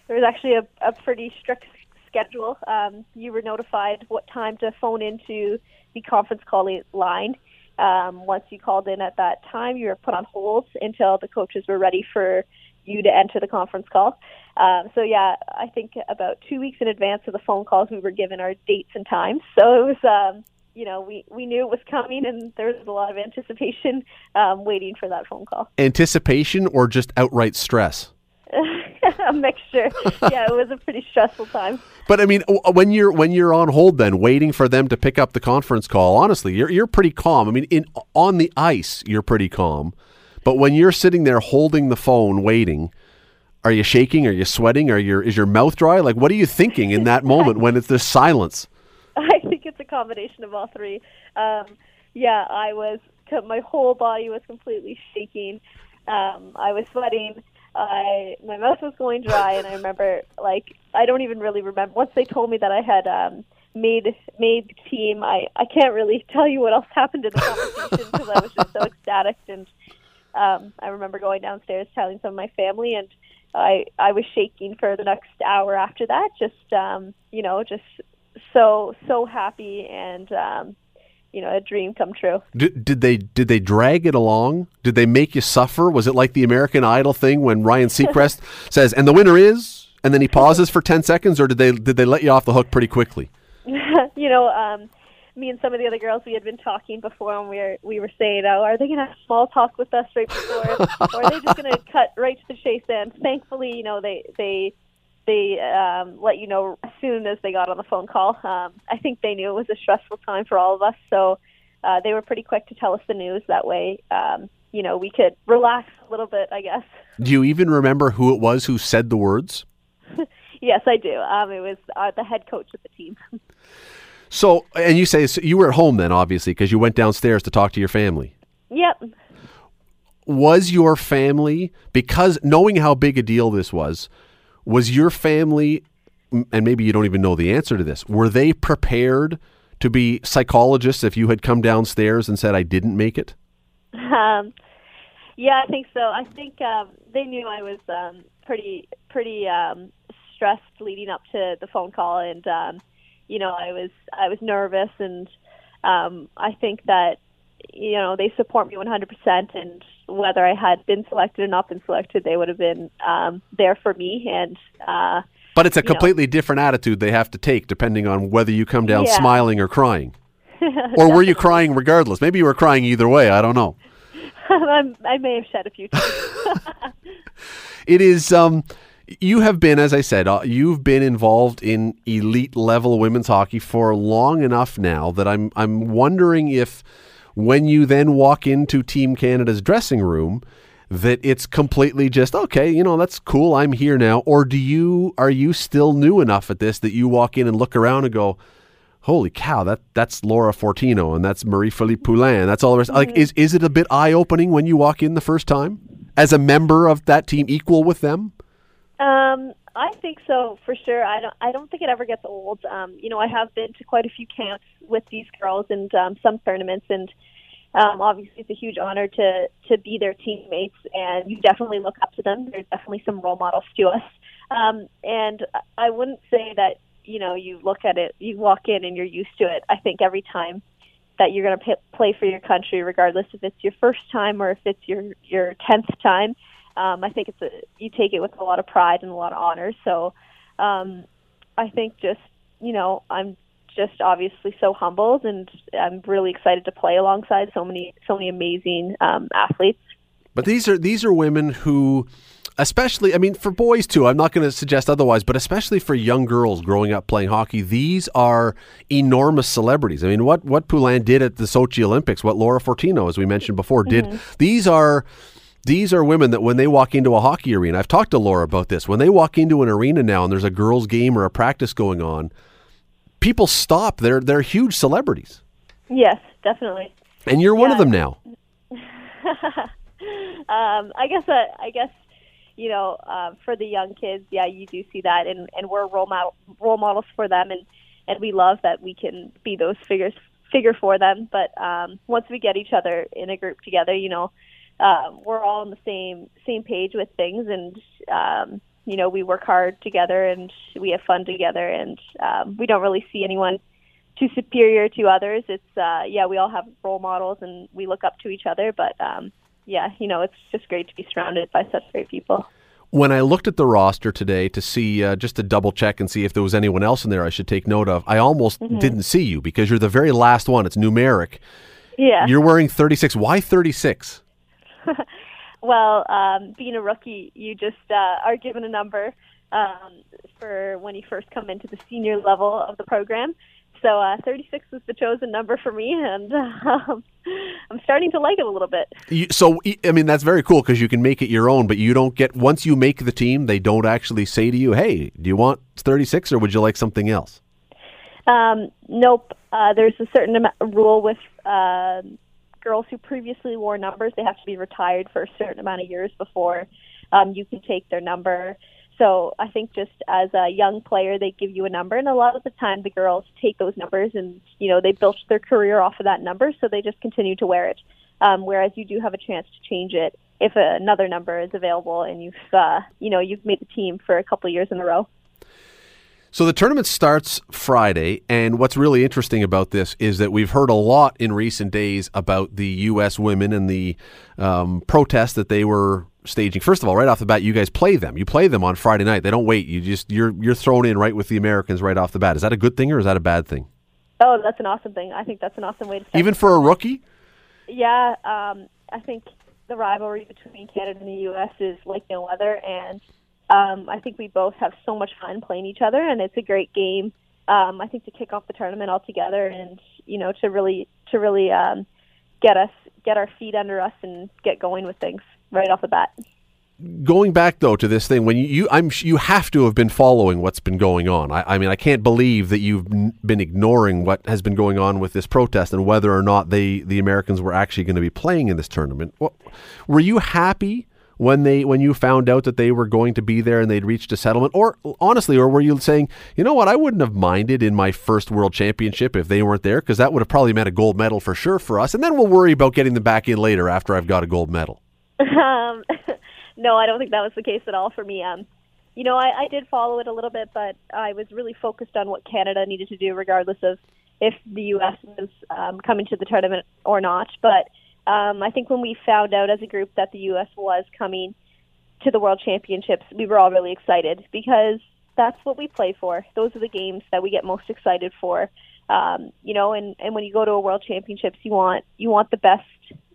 there was actually a, a pretty strict schedule. Um, you were notified what time to phone into the conference call line. Um, once you called in at that time, you were put on hold until the coaches were ready for you to enter the conference call. Um, so yeah, I think about two weeks in advance of the phone calls, we were given our dates and times. So it was, um, you know, we we knew it was coming, and there was a lot of anticipation um, waiting for that phone call. Anticipation or just outright stress? (laughs) a mixture. Yeah, it was a pretty stressful time. But I mean, when you're when you're on hold, then waiting for them to pick up the conference call, honestly, you're you're pretty calm. I mean, in on the ice, you're pretty calm. But when you're sitting there holding the phone, waiting, are you shaking? Are you sweating? Are your is your mouth dry? Like, what are you thinking in that (laughs) moment when it's this silence? I think it's a combination of all three. Um, yeah, I was. My whole body was completely shaking. Um, I was sweating. I my mouth was going dry, and I remember like I don't even really remember. Once they told me that I had um, made made team, I I can't really (laughs) tell you what else happened in the conversation because I was just so ecstatic. And um, I remember going downstairs telling some of my family, and I I was shaking for the next hour after that. Just um, you know, just so so happy and um, you know a dream come true. Did, did they did they drag it along? Did they make you suffer? Was it like the American Idol thing when Ryan Seacrest (laughs) says, "And the winner is," and then he pauses for ten seconds, or did they did they let you off the hook pretty quickly? (laughs) you know, um, me and some of the other girls we had been talking before, and we were we were saying, "Oh, are they going to have small talk with us right before, or are they just going (laughs) to cut right to the chase?" And thankfully, you know, they they they um, let you know as soon as they got on the phone call. Um, I think they knew it was a stressful time for all of us, so uh, they were pretty quick to tell us the news. That way, um, you know, we could relax a little bit, I guess. Do you even remember who it was who said the words? (laughs) yes, I do. Um, it was uh, the head coach of the team. (laughs) So, and you say so you were at home then, obviously, because you went downstairs to talk to your family. yep. Was your family because knowing how big a deal this was, was your family, and maybe you don't even know the answer to this, were they prepared to be psychologists if you had come downstairs and said, "I didn't make it"? Um, yeah, I think so. I think um, they knew I was um, pretty pretty um, stressed leading up to the phone call, and um, you know, I was I was nervous, and um, I think that you know they support me 100%. And whether I had been selected or not been selected, they would have been um, there for me. And uh, But it's a You know. completely different attitude they have to take depending on whether you come down Yeah. smiling or crying. (laughs) Or were you crying regardless? Maybe you were crying either way. I don't know. (laughs) I'm, I may have shed a few tears. (laughs) It is. Um, you have been, as I said, uh, you've been involved in elite level women's hockey for long enough now that I'm I'm wondering if when you then walk into Team Canada's dressing room, that it's completely just okay, you know, that's cool. I'm here now. Or do you are you still new enough at this that you walk in and look around and go, "Holy cow, that that's Laura Fortino and that's Marie Philip Poulin. That's all the rest." Like, is is it a bit eye opening when you walk in the first time as a member of that team, equal with them? Um, I think so for sure. I don't. I don't think it ever gets old. Um, you know, I have been to quite a few camps with these girls and um, some tournaments, and um, obviously it's a huge honor to to be their teammates. And you definitely look up to them. There's definitely some role models to us. Um, and I wouldn't say that you know you look at it, you walk in and you're used to it. I think every time that you're going to play for your country, regardless if it's your first time or if it's your your tenth time um, I think it's a you take it with a lot of pride and a lot of honor. So um, I think just you know I'm just obviously so humbled and I'm really excited to play alongside so many so many amazing um, athletes. But these are these are women who especially I mean for boys too I'm not going to suggest otherwise but especially for young girls growing up playing hockey these are enormous celebrities I mean what what Poulin did at the Sochi Olympics what Laura Fortino as we mentioned before did Mm-hmm. these are these are women that when they walk into a hockey arena I've talked to Laura about this when they walk into an arena now and there's a girls game or a practice going on people stop they're they're huge celebrities Yes, definitely. and you're one of them now (laughs) um, I guess uh, I guess you know uh, for the young kids, yeah, you do see that, and and we're role model role models for them, and and we love that we can be those figures figure for them. But um, once we get each other in a group together, you know, um, we're all on the same same page with things, and um, you know, we work hard together, and we have fun together, and um, we don't really see anyone too superior to others. It's uh, yeah, we all have role models, and we look up to each other, but. Um, yeah, you know, it's just great to be surrounded by such great people. when I looked at the roster today to see uh, just to double check and see if there was anyone else in there I should take note of, I almost didn't see you because you're the very last one. It's numeric. Yeah. You're wearing 36. Why 36? (laughs) well, um, being a rookie, you just uh, are given a number um, for when you first come into the senior level of the program. So uh, 36 was the chosen number for me, and (laughs) um, I'm starting to like it a little bit. You, so I mean that's very cool because you can make it your own, but you don't get once you make the team, they don't actually say to you, "Hey, do you want 36 or would you like something else?" Um, nope. Uh, there's a certain amount, rule with uh, girls who previously wore numbers. They have to be retired for a certain amount of years before um, you can take their number. So I think just as a young player, they give you a number, and a lot of the time the girls take those numbers, and you know they built their career off of that number, so they just continue to wear it. Um, whereas you do have a chance to change it if another number is available, and you've uh, you know you've made the team for a couple of years in a row. So the tournament starts Friday, and what's really interesting about this is that we've heard a lot in recent days about the U.S. women and the um, protest that they were staging. First of all, right off the bat, you guys play them. You play them on Friday night. They don't wait. You just you're you're thrown in right with the Americans right off the bat. Is that a good thing or is that a bad thing? Oh, that's an awesome thing. I think that's an awesome way to. start Even for a rookie? Yeah, um, I think the rivalry between Canada and the U.S. is like no other, and um, I think we both have so much fun playing each other, and it's a great game. Um, I think to kick off the tournament altogether, and you know, to really to really um, get us get our feet under us and get going with things right off the bat. going back though to this thing when you, I'm you have to have been following what's been going on. I, I mean I can't believe that you've been ignoring what has been going on with this protest and whether or not they the Americans were actually going to be playing in this tournament. Were you happy when they when you found out that they were going to be there and they'd reached a settlement or honestly or were you saying, "You know what? I wouldn't have minded in my first world championship if they weren't there because that would have probably meant a gold medal for sure for us and then we'll worry about getting them back in later after I've got a gold medal." um, (laughs) no, I don't think that was the case at all for me. Um, you know, I, I did follow it a little bit, but I was really focused on what Canada needed to do, regardless of if the U.S. was um, coming to the tournament or not. But um, I think when we found out as a group that the U.S. was coming to the World Championships, we were all really excited because that's what we play for. Those are the games that we get most excited for. Um, you know, and, and when you go to a World Championships, you want you want the best.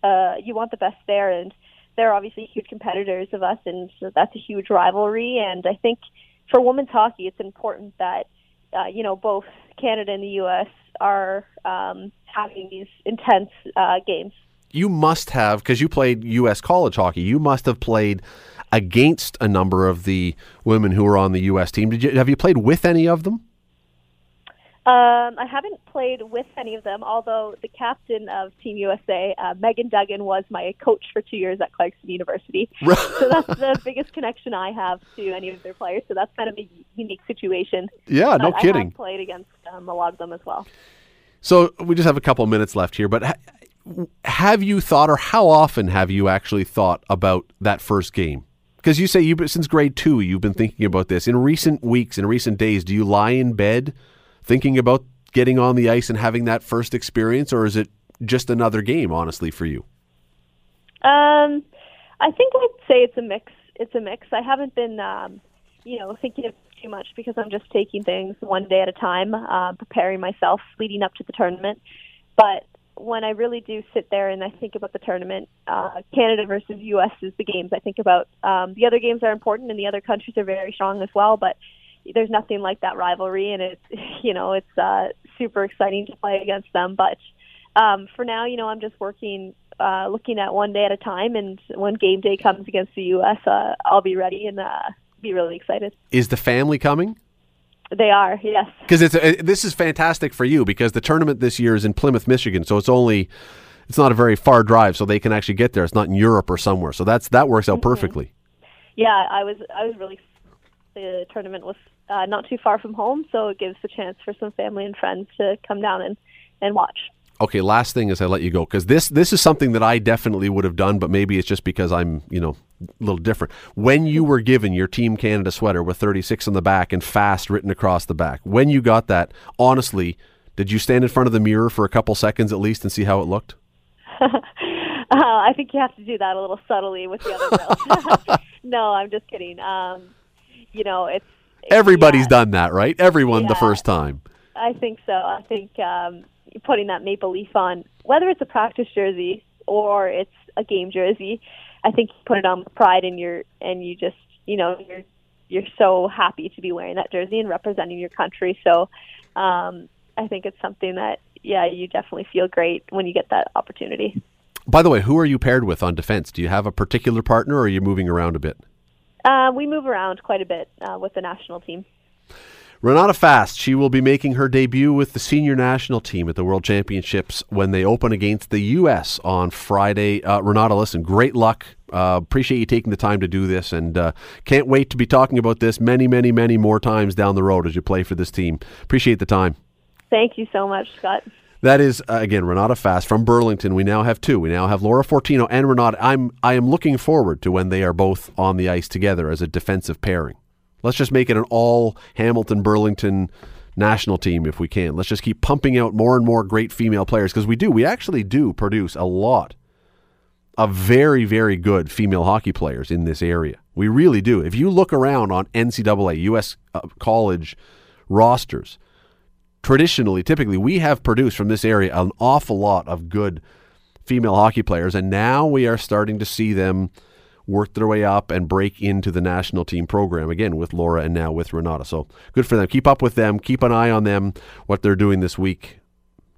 Uh, you want the best there, and they're obviously huge competitors of us, and so that's a huge rivalry. And I think for women's hockey, it's important that uh, you know both Canada and the U.S. are um, having these intense uh, games. You must have because you played U.S. college hockey. You must have played against a number of the women who were on the U.S. team. Did you have you played with any of them? Um, I haven't played with any of them, although the captain of Team USA, uh, Megan Duggan, was my coach for two years at Clarkson University. (laughs) so that's the biggest connection I have to any of their players. So that's kind of a unique situation. Yeah, no But I kidding. have played against um, a lot of them as well. So we just have a couple of minutes left here, but have you thought, or how often have you actually thought about that first game? Because you say you since grade two you've been thinking about this. In recent weeks, in recent days, do you lie in bed thinking about getting on the ice and having that first experience, or is it just another game? Honestly, for you, Um, I think I'd say it's a mix. It's a mix. I haven't been, um, you know, thinking too much because I'm just taking things one day at a time, uh, preparing myself leading up to the tournament. But when I really do sit there and I think about the tournament, uh, Canada versus U.S. is the games I think about. Um, the other games are important, and the other countries are very strong as well. But there's nothing like that rivalry, and it's (laughs) you know it's uh, super exciting to play against them. But um, for now, you know, I'm just working, uh, looking at one day at a time, and when game day comes against the U.S., uh, I'll be ready and uh, be really excited. is the family coming? They are, yes. Because it's uh, this is fantastic for you because the tournament this year is in Plymouth, Michigan, so it's only it's not a very far drive, so they can actually get there. It's not in Europe or somewhere, so that's that works out perfectly. Yeah, I was, I was really. The tournament was uh, not too far from home, so it gives a chance for some family and friends to come down and and watch. Okay, last thing is I let you go because this this is something that I definitely would have done, but maybe it's just because I'm you know a little different. When you were given your Team Canada sweater with 36 on the back and fast written across the back, when you got that, honestly, did you stand in front of the mirror for a couple seconds at least and see how it looked? (laughs) Uh, I think you have to do that a little subtly with the other (laughs) no, I'm just kidding. Um, you know, it's Everybody's yeah, done that, right? Everyone the first time. I think so. I think um, putting that maple leaf on, whether it's a practice jersey or it's a game jersey, I think you put it on with pride and you're and you just you know you're you're so happy to be wearing that jersey and representing your country. So um, I think it's something that yeah you definitely feel great when you get that opportunity. By the way, who are you paired with on defense? Do you have a particular partner, or are you moving around a bit? Uh, we move around quite a bit uh, with the national team. Renata Fast, she will be making her debut with the senior national team at the World Championships when they open against the U.S. on Friday. Uh, Renata, listen, great luck. Uh, appreciate you taking the time to do this, and uh, can't wait to be talking about this many, many, many more times down the road as you play for this team. Appreciate the time. Thank you so much, Scott. That is uh, again Renata Fast from Burlington. We now have two. We now have Laura Fortino and Renata. I'm I am looking forward to when they are both on the ice together as a defensive pairing. Let's just make it an all Hamilton Burlington national team if we can. Let's just keep pumping out more and more great female players because we do. We actually do produce a lot of very very good female hockey players in this area. We really do. If you look around on NCAA U.S. Uh, college rosters traditionally, typically, we have produced from this area an awful lot of good female hockey players, and now we are starting to see them work their way up and break into the national team program again with Laura and now with Renata. So good for them. Keep up with them. Keep an eye on them, what they're doing this week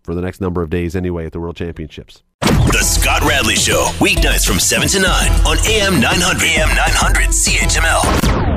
for the next number of days anyway at the World Championships. The Scott Radley Show, weeknights from 7 to 9 on AM 900. AM 900 CHML.